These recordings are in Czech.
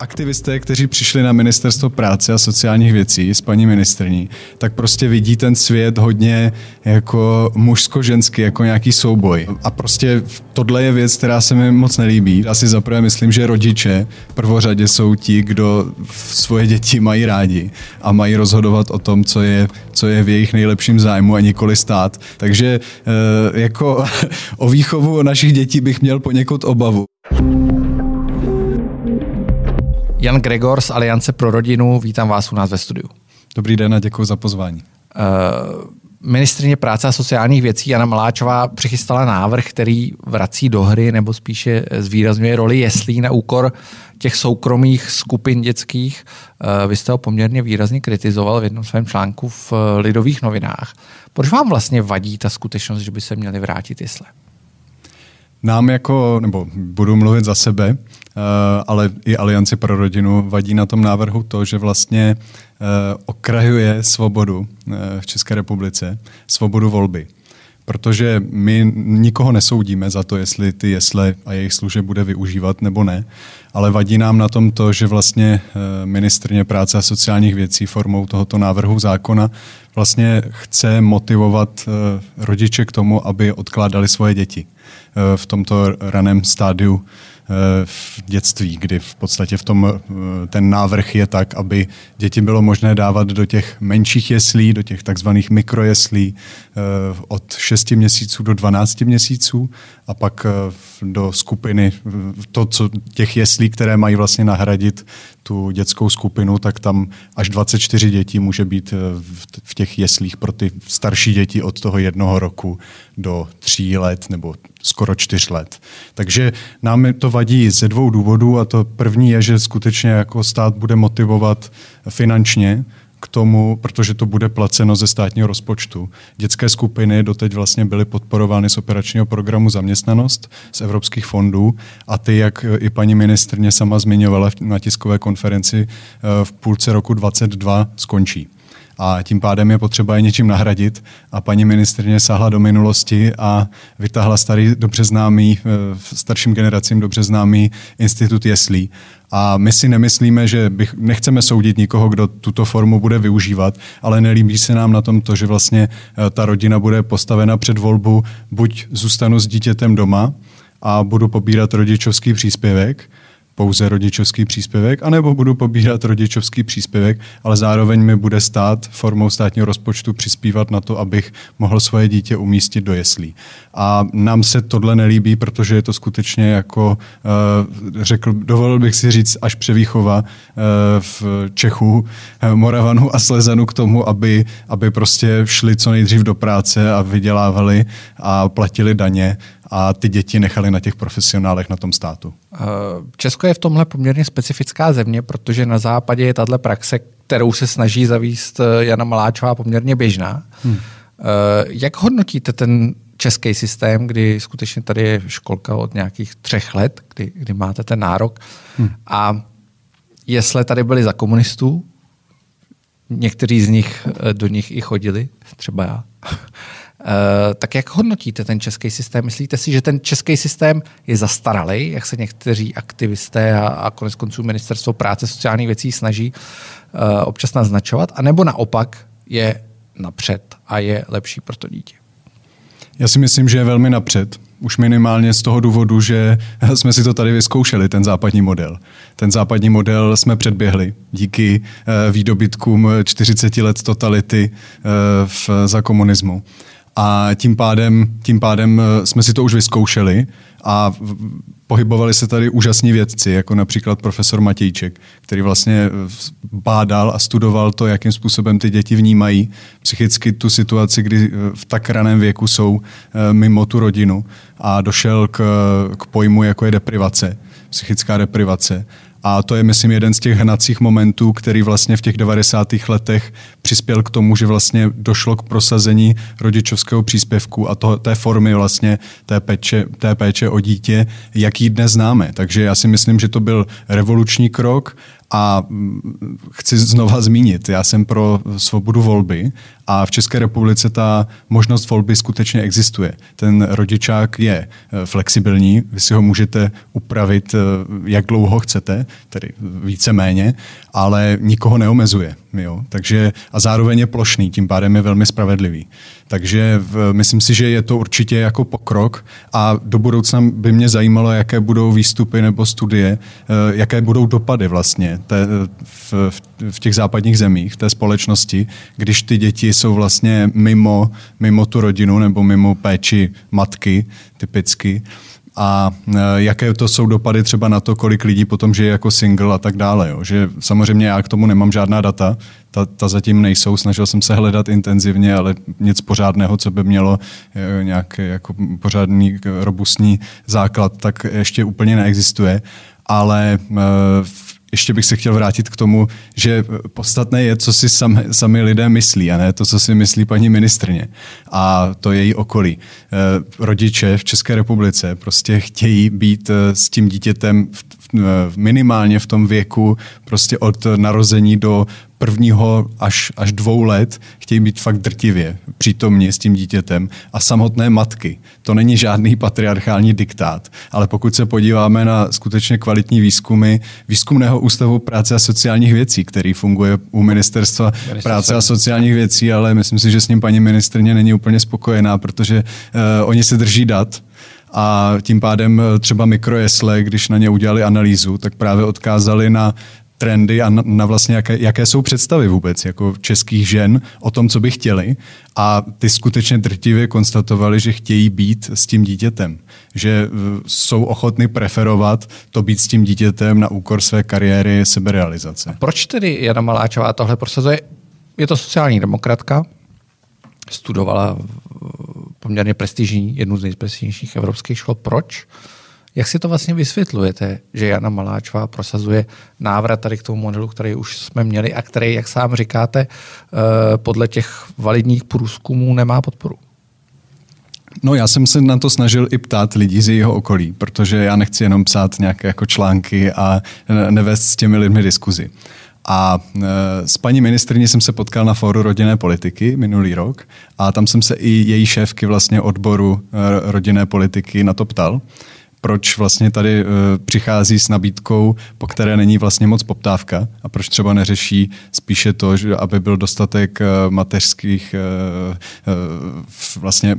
Aktivisté, kteří přišli na ministerstvo práce a sociálních věcí s paní ministrní, tak prostě vidí ten svět hodně jako mužsko-ženský, jako nějaký souboj. A prostě tohle je věc, která se mi moc nelíbí. Asi zaprvé myslím, že rodiče prvořadě jsou ti, kdo svoje děti mají rádi a mají rozhodovat o tom, co je, co je v jejich nejlepším zájmu a nikoli stát. Takže eh, jako o výchovu našich dětí bych měl poněkud obavu. Jan Gregor z Aliance pro rodinu, vítám vás u nás ve studiu. Dobrý den a děkuji za pozvání. Uh, ministrině práce a sociálních věcí Jana Maláčová přichystala návrh, který vrací do hry nebo spíše zvýrazňuje roli jeslí na úkor těch soukromých skupin dětských. Uh, vy jste ho poměrně výrazně kritizoval v jednom svém článku v Lidových novinách. Proč vám vlastně vadí ta skutečnost, že by se měly vrátit jesle? Nám jako, nebo budu mluvit za sebe, eh, ale i Alianci pro rodinu vadí na tom návrhu to, že vlastně eh, okrajuje svobodu eh, v České republice, svobodu volby. Protože my nikoho nesoudíme za to, jestli ty jesle a jejich služeb bude využívat nebo ne, ale vadí nám na tom to, že vlastně ministrně práce a sociálních věcí formou tohoto návrhu zákona vlastně chce motivovat rodiče k tomu, aby odkládali svoje děti. Eh, v tomto raném stádiu eh, v dětství, kdy v podstatě v tom eh, ten návrh je tak, aby děti bylo možné dávat do těch menších jeslí, do těch takzvaných mikrojeslí od 6 měsíců do 12 měsíců a pak do skupiny to, co těch jeslí, které mají vlastně nahradit tu dětskou skupinu, tak tam až 24 dětí může být v těch jeslích pro ty starší děti od toho jednoho roku do tří let nebo skoro čtyř let. Takže nám to vadí ze dvou důvodů a to první je, že skutečně jako stát bude motivovat finančně k tomu, protože to bude placeno ze státního rozpočtu. Dětské skupiny doteď vlastně byly podporovány z operačního programu Zaměstnanost z evropských fondů a ty, jak i paní ministrně sama zmiňovala na tiskové konferenci eh, v půlce roku 2022, skončí a tím pádem je potřeba je něčím nahradit. A paní ministrně sáhla do minulosti a vytáhla starý, dobře známý, eh, starším generacím dobře známý institut jeslí. A my si nemyslíme, že bych, nechceme soudit nikoho, kdo tuto formu bude využívat, ale nelíbí se nám na tom to, že vlastně eh, ta rodina bude postavena před volbu, buď zůstanu s dítětem doma a budu pobírat rodičovský příspěvek, pouze rodičovský příspěvek, anebo budu pobírat rodičovský příspěvek, ale zároveň mi bude stát formou státního rozpočtu přispívat na to, abych mohl svoje dítě umístit do jeslí. A nám se tohle nelíbí, protože je to skutečně jako, uh, řekl, dovolil bych si říct, až převýchova uh, v Čechu, uh, Moravanu a Slezanu k tomu, aby, aby prostě šli co nejdřív do práce a vydělávali a platili daně a ty děti nechali na těch profesionálech na tom státu. Česko je v tomhle poměrně specifická země, protože na západě je tahle praxe, kterou se snaží zavíst eh, Jana Maláčová, poměrně běžná. Hmm. Jak hodnotíte ten český systém, kdy skutečně tady je školka od nějakých třech let, kdy, kdy máte ten nárok hmm. a jestli tady byli za komunistů, někteří z nich eh, do nich i chodili, třeba já, Eh, tak jak hodnotíte ten český systém? Myslíte si, že ten český systém je zastaralý, jak se někteří aktivisté a, a konec konců ministerstvo práce sociálních věcí snaží uh, občas naznačovat, anebo naopak je napřed a je lepší pro to dítě? Já si myslím, že je velmi napřed. Už minimálně z toho důvodu, že jsme si to tady vyzkoušeli, ten západní model. Ten západní model jsme předběhli díky uh, výdobytkům 40 let totality za komunismu. A tím pádem, tím pádem eh, jsme si to už vyzkoušeli a pohybovali se tady úžasní vědci, jako například profesor Matějček, který vlastně eh, bádal a studoval to, jakým způsobem ty děti vnímají psychicky tu situaci, kdy eh, v tak raném věku jsou mimo tu rodinu a došel k, k pojmu, jako je deprivace, psychická deprivace. A to je, myslím, jeden z těch hnacích momentů, který vlastně v těch 90. letech přispěl k tomu, že vlastně došlo k prosazení rodičovského příspěvku a to, té formy vlastně té péče, té péče o dítě, jaký dnes známe. Takže já si myslím, že to byl revoluční krok A mm, chci znova zmínit, já jsem pro svobodu volby a v České republice ta možnost volby skutečně existuje. Ten rodičák je eh, flexibilní, vy si ho můžete upravit, eh, jak dlouho chcete, tedy více-méně, ale nikoho neomezuje. Jo? Takže, a zároveň je plošný, tím pádem je velmi spravedlivý. Takže v, myslím si, že je to určitě jako pokrok a do budoucna by mě zajímalo, jaké budou výstupy nebo studie, eh, jaké budou dopady vlastně té, v, v těch západních zemích, v té společnosti, když ty děti jsou vlastně mimo, mimo tu rodinu nebo mimo péči matky typicky a e, jaké to jsou dopady třeba na to, kolik lidí potom žije jako single a tak dále. Jo. Že samozřejmě já k tomu nemám žádná data, ta, ta zatím nejsou, snažil jsem se hledat intenzivně, ale nic pořádného, co by mělo e, nějaký jako pořádný robustní základ, tak ještě úplně neexistuje. Ale e, ještě bych se chtěl vrátit k tomu, že podstatné je, co si sami, sami lidé myslí, a ne to, co si myslí paní ministrně a to její okolí. Eh, rodiče v České republice prostě chtějí být eh, s tím dítětem v, minimálně v tom věku, prostě od narození do prvního až, až dvou let chtějí být fakt drtivě přítomně s tím dítětem a samotné matky. To není žádný patriarchální diktát, ale pokud se podíváme na skutečně kvalitní výzkumy Výzkumného ústavu práce a sociálních věcí, který funguje u Ministerstva práce a sociálních věcí, ale myslím si, že s ním paní ministrně není úplně spokojená, protože uh, oni se drží dat, a tím pádem eh, třeba mikrojesle, když na ně udělali analýzu, tak právě odkázali na trendy a na, na vlastně jaké, jaké jsou představy vůbec jako českých žen o tom, co by chtěli a ty skutečně drtivě konstatovali, že chtějí být s tím dítětem, že eh, jsou ochotny preferovat to být s tím dítětem na úkor své kariéry, seberealizace. A proč tedy Jana Maláčová tohle prosazuje? Je to sociální demokratka, studovala poměrně prestižní, jednu z nejprestižnějších evropských škol. Proč? Jak si to vlastně vysvětlujete, že Jana Maláčová prosazuje návrat tady k tomu modelu, který už jsme měli a který, jak sám říkáte, eh, podle těch validních průzkumů nemá podporu? No já jsem se na to snažil i ptát lidí z jeho okolí, protože já nechci jenom psát nějaké jako články a nevést s těmi lidmi diskuzi. A e, s paní ministrní jsem se potkal na fóru rodinné politiky minulý rok a tam jsem se i její šéfky vlastně odboru e, rodinné politiky na to ptal proč vlastně tady e, přichází s nabídkou, po které není vlastně moc poptávka a proč třeba neřeší spíše to, že aby byl dostatek mateřských vlastně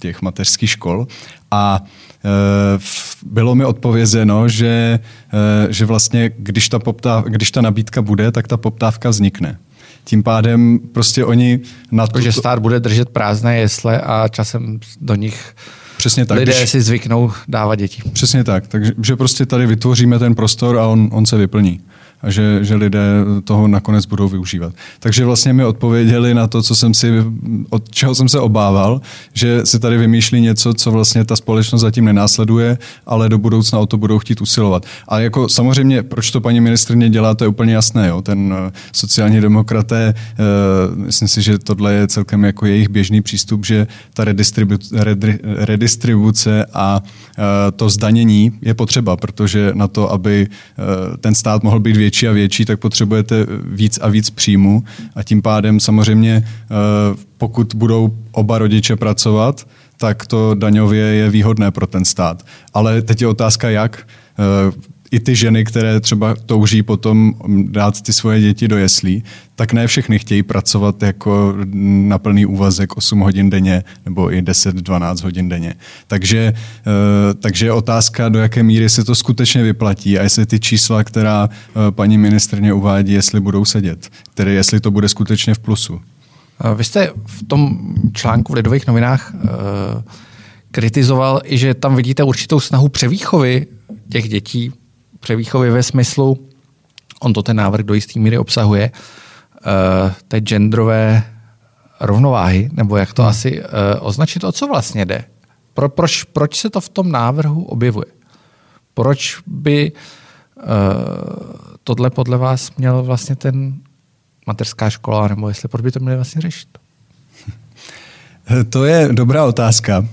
těch mateřských škol a Eh, bylo mi odpovězeno, že, eh, že vlastně když ta, poptáv, když ta nabídka bude, tak ta poptávka vznikne. Tím pádem prostě oni na to... Že stát bude držet prázdné jesle a časem do nich Přesně tak. Lidé když... si zvyknou dávat děti. Přesně tak. Takže že prostě tady vytvoříme ten prostor a on, on se vyplní a že, že lidé toho nakonec budou využívat. Takže vlastně mi odpověděli na to, co jsem si, od čeho jsem se obával, že si tady vymýšlí něco, co vlastně ta společnost zatím nenásleduje, ale do budoucna o to budou chtít usilovat. A jako samozřejmě, proč to paní ministrně dělá, to je úplně jasné. Jo? Ten uh, sociální demokraté, uh, myslím si, že tohle je celkem jako jejich běžný přístup, že ta redistribuce, redistribuce a uh, to zdanění je potřeba, protože na to, aby ten stát mohl být větší, větší a větší, tak potřebujete víc a víc příjmu a tím pádem samozřejmě, eh, pokud budou oba rodiče pracovat, tak to daňově je výhodné pro ten stát. Ale teď je otázka, jak eh, i ty ženy, které třeba touží potom dát ty svoje děti do jeslí, tak ne všechny chtějí pracovat jako na plný úvazek 8 hodin denně nebo i 10-12 hodin denně. Takže, eh, takže je otázka, do jaké míry se to skutečně vyplatí a jestli ty čísla, která eh, paní ministrně uvádí, jestli budou sedět, tedy jestli to bude skutečně v plusu. Eh, vy jste v tom článku v Lidových novinách kritizoval i, že tam vidíte určitou snahu převýchovy těch dětí převýchovy ve smyslu, on to ten návrh do jisté míry obsahuje, uh, té genderové rovnováhy, nebo jak to hmm. asi uh, označit, o co vlastně jde? Pro, proč, proč se to v tom návrhu objevuje? Proč by uh, tohle podle vás měl vlastně ten mateřská škola, nebo jestli proč by to měli vlastně řešit? To je dobrá otázka.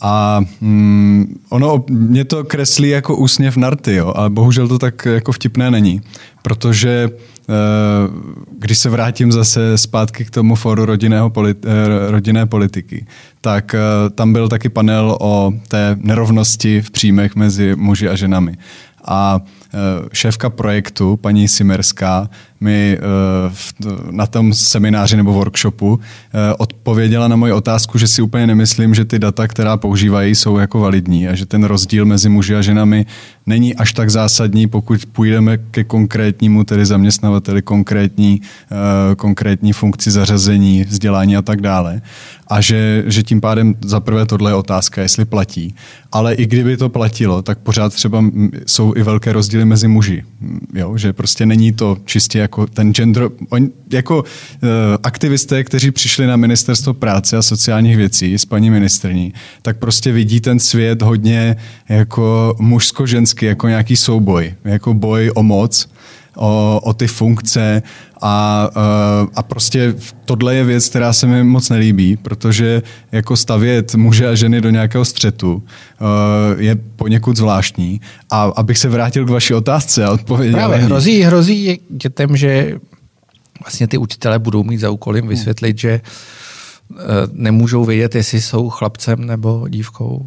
A mm, ono mě to kreslí jako úsměv narty, jo, ale bohužel to tak jako vtipné není, protože eh, když se vrátím zase zpátky k tomu fóru rodinného politi- eh, rodinné politiky, tak eh, tam byl taky panel o té nerovnosti v příjmech mezi muži a ženami. A šéfka projektu, paní Simerská, mi eh, na tom semináři nebo workshopu eh, odpověděla na moji otázku, že si úplně nemyslím, že ty data, která používají, jsou jako validní a že ten rozdíl mezi muži a ženami není až tak zásadní, pokud půjdeme ke konkrétnímu, tedy zaměstnavateli, konkrétní, eh, konkrétní funkci zařazení, vzdělání a tak dále. A že, že tím pádem za prvé tohle je otázka, jestli platí. Ale i kdyby to platilo, tak pořád třeba jsou i velké rozdíly mezi muži. Jo? Že prostě není to čistě jako ten gender, on, jako uh, aktivisté, kteří přišli na ministerstvo práce a sociálních věcí s paní ministrní, tak prostě vidí ten svět hodně jako mužsko-ženský, jako nějaký souboj, jako boj o moc, o, o ty funkce a, uh, a prostě tohle je věc, která se mi moc nelíbí, protože jako stavět muže a ženy do nějakého střetu uh, je poněkud zvláštní. A abych se vrátil k vaší otázce a odpověděl. Právě hrozí, hrozí dětem, že vlastně ty učitelé budou mít za úkolem hmm. vysvětlit, že uh, nemůžou vědět, jestli jsou chlapcem nebo dívkou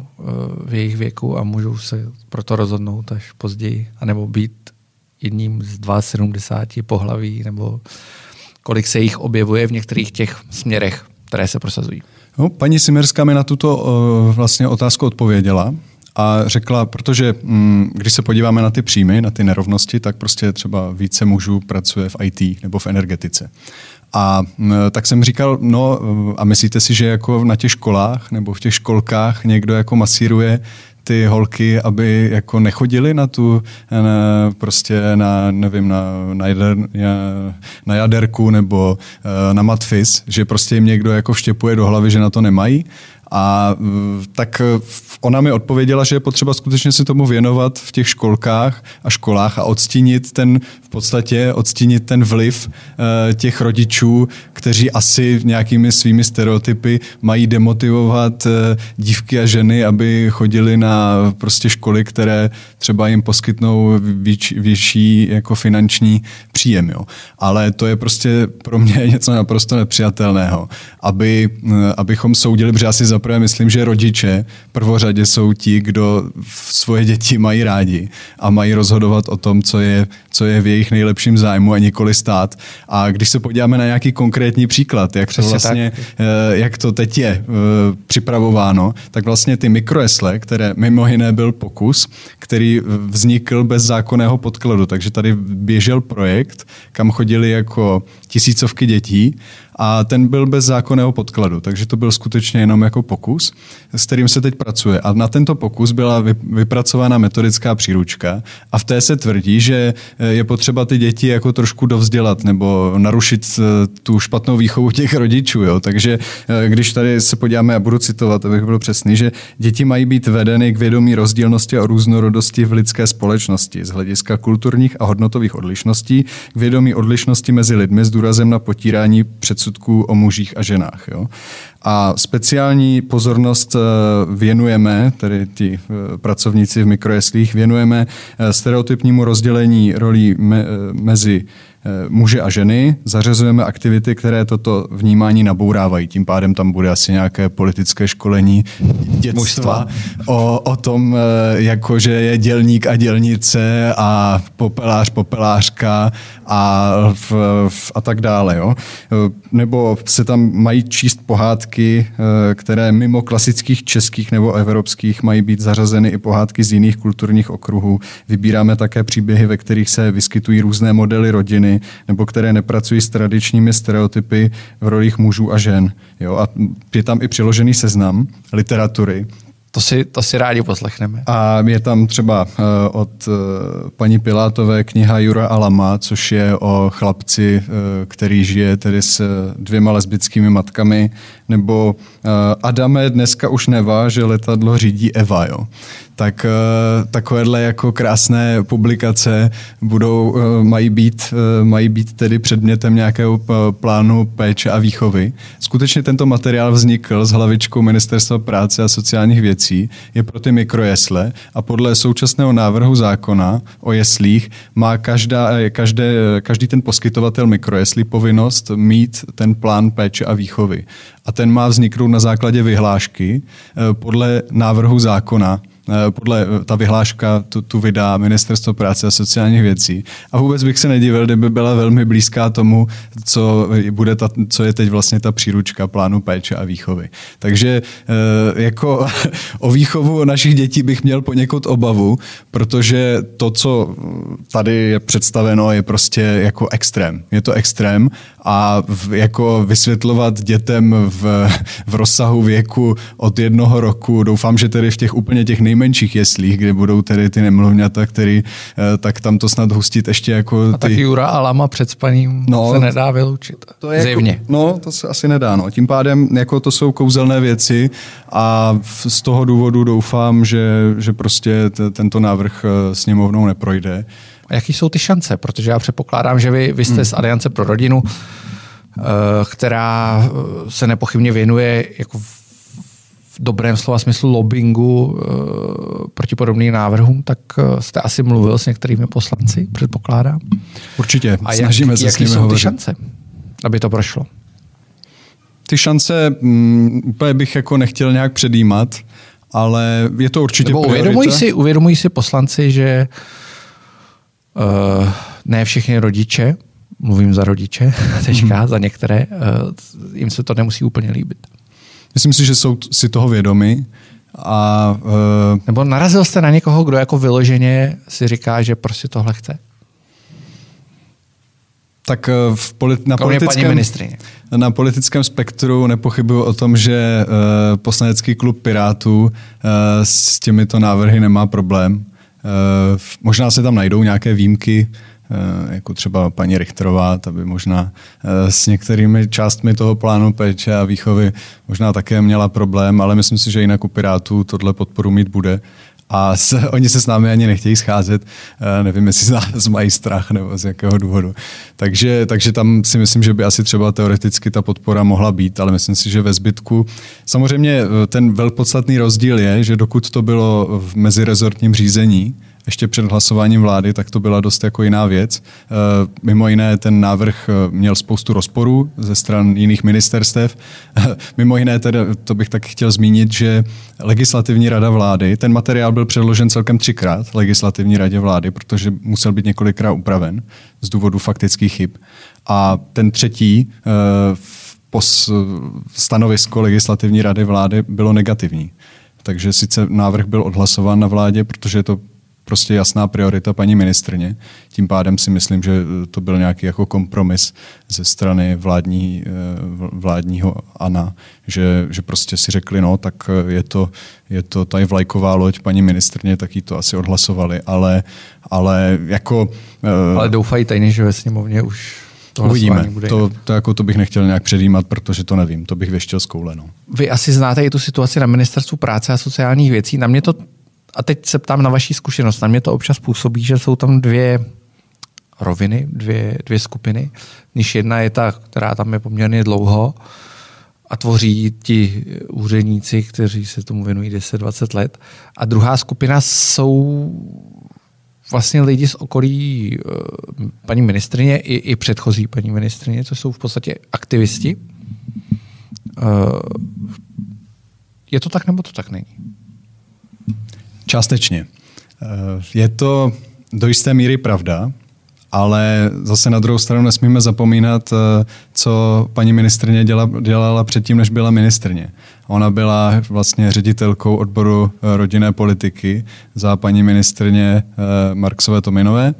v jejich věku a můžou se proto rozhodnout až později, anebo být jedním z 72 pohlaví, nebo kolik se jich objevuje v některých těch směrech, které se prosazují. No, paní Simerská mi na tuto uh, vlastně otázku odpověděla a řekla, protože mm, když se podíváme na ty příjmy, na ty nerovnosti, tak prostě třeba více mužů pracuje v IT nebo v energetice. A mm, tak jsem říkal, no a myslíte si, že jako na těch školách nebo v těch školkách někdo jako masíruje ty holky, aby jako nechodili na tu, na, prostě na, nevím, na, na, jader, na jaderku nebo eh, na matfis, že prostě jim někdo jako vštěpuje do hlavy, že na to nemají a tak ona mi odpověděla, že je potřeba skutečně si tomu věnovat v těch školkách a školách a odstínit ten, v podstatě odstínit ten vliv uh, těch rodičů, kteří asi nějakými svými stereotypy mají demotivovat uh, dívky a ženy, aby chodili na prostě školy, které třeba jim poskytnou věč, větší jako finanční příjem. Jo. Ale to je prostě pro mě něco naprosto nepřijatelného, aby, abychom soudili, protože asi za zaprvé myslím, že rodiče prvořadě jsou ti, kdo svoje děti mají rádi a mají rozhodovat o tom, co je, co je v jejich nejlepším zájmu a nikoli stát. A když se podíváme na nějaký konkrétní příklad, jak to vlastně, tak. Eh, jak to teď je eh, připravováno, tak vlastně ty mikroesle, které mimo jiné byl pokus, který vznikl bez zákonného podkladu. Takže tady běžel projekt, kam chodili jako tisícovky dětí a ten byl bez zákonného podkladu, takže to byl skutečně jenom jako pokus, s kterým se teď pracuje. A na tento pokus byla vypracována metodická příručka a v té se tvrdí, že eh, je potřeba ty děti jako trošku dovzdělat nebo narušit eh, tu špatnou výchovu těch rodičů. Jo? Takže eh, když tady se podíváme, a budu citovat, abych byl přesný, že děti mají být vedeny k vědomí rozdílnosti a různorodosti v lidské společnosti z hlediska kulturních a hodnotových odlišností, k vědomí odlišnosti mezi lidmi s důrazem na potírání předsudků předsudků o mužích a ženách. Jo. A speciální pozornost eh, věnujeme, tedy ti eh, pracovníci v mikrojeslích, věnujeme eh, stereotypnímu rozdělení rolí me, mezi muže a ženy, zařazujeme aktivity, které toto vnímání nabourávají. Tím pádem tam bude asi nějaké politické školení dětstva o, o tom, jako že je dělník a dělnice a popelář, popelářka a, v, v, a tak dále. Jo? Nebo se tam mají číst pohádky eh, které mimo klasických českých nebo evropských mají být zařazeny i pohádky z jiných kulturních okruhů. Vybíráme také příběhy, ve kterých se vyskytují různé modely rodiny nebo které nepracují s tradičními stereotypy v rolích mužů a žen. Jo? A je tam i přiložený seznam literatury, to si, to si rádi poslechneme. A je tam třeba uh, od uh, paní Pilátové kniha Jura Alama, což je o chlapci, uh, který žije tedy s dvěma lesbickými matkami, nebo Adame dneska už nevá, že letadlo řídí Eva. Jo tak uh, takovéhle jako krásné publikace budou, uh, mají, být, mají být tedy předmětem nějakého plánu péče a výchovy. Skutečně tento materiál vznikl s hlavičkou Ministerstva práce a sociálních věcí, je pro ty mikrojesle a podle současného návrhu zákona o jeslích má každá, každé, každý ten poskytovatel mikrojeslí povinnost mít ten plán péče a výchovy. A ten má vzniknout na základě vyhlášky podle návrhu zákona Eh, podle eh, ta vyhláška tu, tu vydá Ministerstvo práce a sociálních věcí. A vůbec bych se nedivil, kdyby byla velmi blízká tomu, co, bude ta, co je teď vlastně ta příručka plánu péče a výchovy. Takže eh, jako o výchovu našich dětí bych měl poněkud obavu, protože to, co tady je představeno, je prostě jako extrém. Je to extrém a v, jako vysvětlovat dětem v, v rozsahu věku od jednoho roku, doufám, že tedy v těch úplně těch nejmenších jeslích, kde budou tedy ty nemluvňata, který, eh, tak tam to snad hustit ještě jako ty... A tak Jura a Lama před spaním no, se nedá vyloučit. To je Zjevně. Jako, no, to se asi nedá. No. Tím pádem jako to jsou kouzelné věci a z toho důvodu doufám, že, že prostě t- tento návrh eh, sněmovnou neprojde. Jaký jsou ty šance? Protože já předpokládám, že vy, vy jste hmm. z Aliance pro rodinu, eh, která se nepochybně věnuje jako v dobrém slova smyslu lobbingu e, proti podobným návrhům, tak eh, jste asi mluvil s některými poslanci, předpokládám. Určitě, A snažíme jak, se jaký s nimi jsou hovořit. ty šance, aby to prošlo? Ty šance um, úplně bych jako nechtěl nějak předjímat, ale je to určitě Nebo uvědomují si, uvědomují si poslanci, že uh, ne všichni rodiče, mluvím za rodiče teďka, hmm. za některé, uh, jim se to nemusí úplně líbit. Myslím si, že jsou si toho vědomi. A, uh, Nebo narazil jste na někoho, kdo jako vyloženě si říká, že prostě tohle chce? Tak eh, v polit, na, politickém, na politickém spektru nepochybuju o tom, že uh, poslanecký klub Pirátů uh, s těmito návrhy nemá problém. Uh, možná se tam najdou nějaké výjimky, Eh, jako třeba paní Richterová, ta by možná eh, s některými částmi toho plánu péče a výchovy možná také měla problém, ale myslím si, že jinak u Pirátů tohle podporu mít bude a s, oni se s námi ani nechtějí scházet. E, nevím, jestli z nás mají strach nebo z jakého důvodu. Takže, takže tam si myslím, že by asi třeba teoreticky ta podpora mohla být, ale myslím si, že ve zbytku. Samozřejmě ten velpodstatný rozdíl je, že dokud to bylo v mezirezortním řízení, ještě před hlasováním vlády, tak to byla dost jako jiná věc. Eh, mimo jiné ten návrh eh, měl spoustu rozporů ze stran jiných ministerstev. Mimo jiné tedy, to bych tak chtěl zmínit, že legislativní rada vlády, ten materiál byl předložen celkem třikrát legislativní radě vlády, protože musel být několikrát upraven z důvodu faktických chyb. A ten třetí eh, stanovisko legislativní rady vlády bylo negativní. Takže sice návrh byl odhlasován na vládě, protože je to prostě jasná priorita paní ministrně. Tím pádem si myslím, že to byl nějaký jako kompromis ze strany vládní, eh, vládního ANA, že, že prostě si řekli, no, tak je to, je to tady vlajková loď paní ministrně, tak jí to asi odhlasovali, ale, ale jako... Eh, ale doufají tajně, že ve sněmovně už to Uvidíme. Bude to, to, jako to bych nechtěl nějak předjímat, protože to nevím. To bych věštěl z koule. No. Vy asi znáte i tu situaci na ministerstvu práce a sociálních věcí. Na mě to a teď se ptám na vaší zkušenost. Na mě to občas působí, že jsou tam dvě roviny, dvě, dvě skupiny. Níž jedna je ta, která tam je poměrně dlouho a tvoří ti úředníci, kteří se tomu věnují 10-20 let. A druhá skupina jsou vlastně lidi z okolí eh, paní ministrině i, i předchozí paní ministrině, co jsou v podstatě aktivisti. Eh, je to tak nebo to tak není? Částečně. Eh, je to do jisté míry pravda, ale zase na druhou stranu nesmíme zapomínat, eh, co paní ministrně děla, dělala předtím, než byla ministrně. Ona byla vlastně ředitelkou odboru eh, rodinné politiky za paní ministrně Marksové Tominové.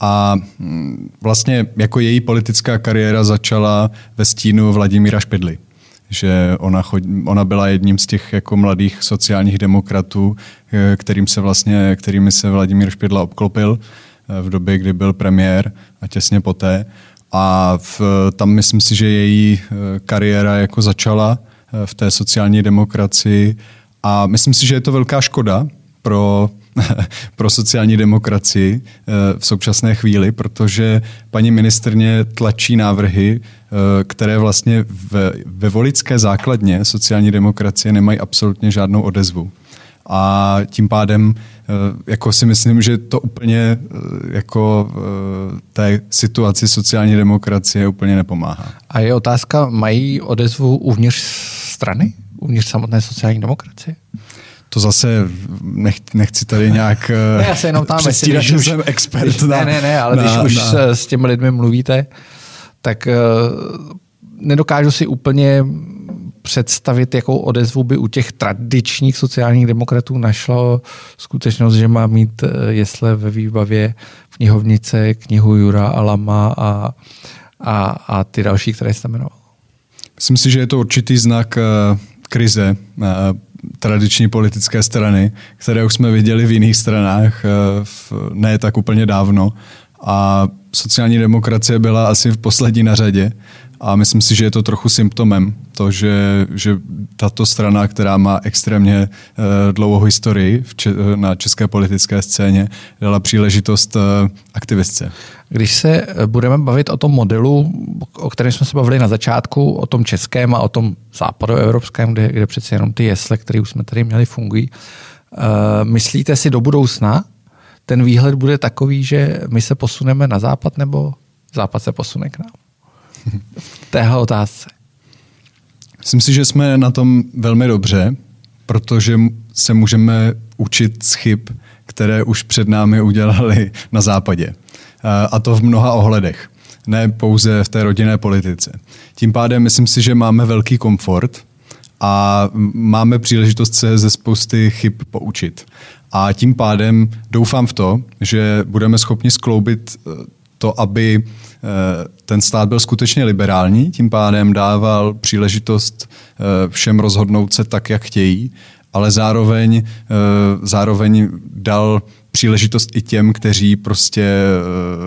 A mm, vlastně jako její politická kariéra začala ve stínu Vladimíra Špidly že ona, chod, ona byla jedním z těch jako mladých sociálních demokratů, eh, kterým se vlastně, kterými se Vladimír Špidla obklopil eh, v době, kdy byl premiér a těsně poté. A v, tam myslím si, že její eh, kariéra jako začala v té sociální demokracii a myslím si, že je to velká škoda pro pro sociální demokracii v současné chvíli, protože paní ministrně tlačí návrhy, které vlastně ve volické základně sociální demokracie nemají absolutně žádnou odezvu a tím pádem eh, jako si myslím, že to úplně eh, jako eh, té situaci sociální demokracie úplně nepomáhá. A je otázka, mají odezvu uvnitř strany? Uvnitř samotné sociální demokracie? To zase nech, nechci tady nějak ne, já se jenom tam myslím, že už, jsem expert na, Ne, ne, ne, ale na, když už na... s těmi lidmi mluvíte, tak uh, nedokážu si úplně představit, jakou odezvu by u těch tradičních sociálních demokratů našlo skutečnost, že má mít eh, jesle ve výbavě v knihovnice knihu Jura Alama a, a, a ty další, které jste jmenoval. Myslím si, že je to určitý znak krize tradiční politické strany, které už jsme viděli v jiných stranách uh, v, ne tak úplně dávno. A sociální demokracie byla asi v poslední na řadě. A myslím si, že je to trochu symptomem, to, že, že tato strana, která má extrémně uh, dlouhou historii v če- na české politické scéně, dala příležitost uh, aktivistce. Když se eh, budeme bavit o tom modelu, o kterém jsme se bavili na začátku, o tom českém a o tom západoevropském, kde, kde přece jenom ty jesle, které už jsme tady měli, fungují, myslíte si do budoucna, ten výhled bude takový, že my se posuneme na západ nebo západ se posune k nám? V téhle otázce? Myslím si, že jsme na tom velmi dobře, protože se můžeme učit z chyb, které už před námi udělali na západě. A to v mnoha ohledech, ne pouze v té rodinné politice. Tím pádem myslím si, že máme velký komfort a máme příležitost se ze spousty chyb poučit. A tím pádem doufám v to, že budeme schopni skloubit eh, to, aby Eh, ten stát byl skutečně liberální, tím pádem dával příležitost eh, všem rozhodnout se tak, jak chtějí, ale zároveň, eh, zároveň dal příležitost i těm, kteří prostě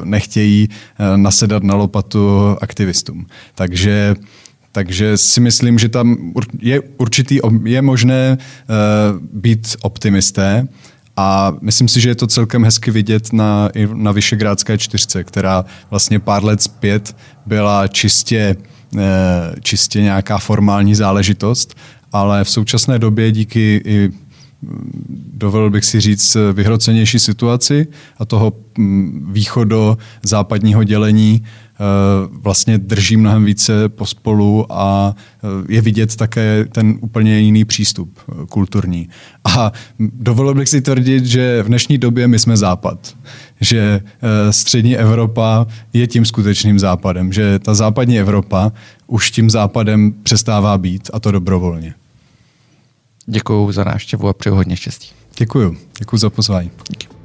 nechtějí nasedat na lopatu aktivistům. Takže takže si myslím, že tam je určitý, je možné být optimisté, a myslím si, že je to celkem hezky vidět na, na Vyšegrádské čtyřce, která vlastně pár let zpět byla čistě, eh, čistě nějaká formální záležitost, ale v současné době díky i dovolil bych si říct, vyhrocenější situaci a toho mm, východo západního dělení eh, vlastně drží mnohem více pospolu a eh, je vidět také ten úplně jiný přístup eh, kulturní. A dovolil bych si tvrdit, že v dnešní době my jsme západ. Že střední Evropa je tím skutečným západem. Že ta západní Evropa už tím západem přestává být a to dobrovolně. Děkuji za návštěvu a přeju hodně štěstí. Děkuji. Děkuji za pozvání. Díky.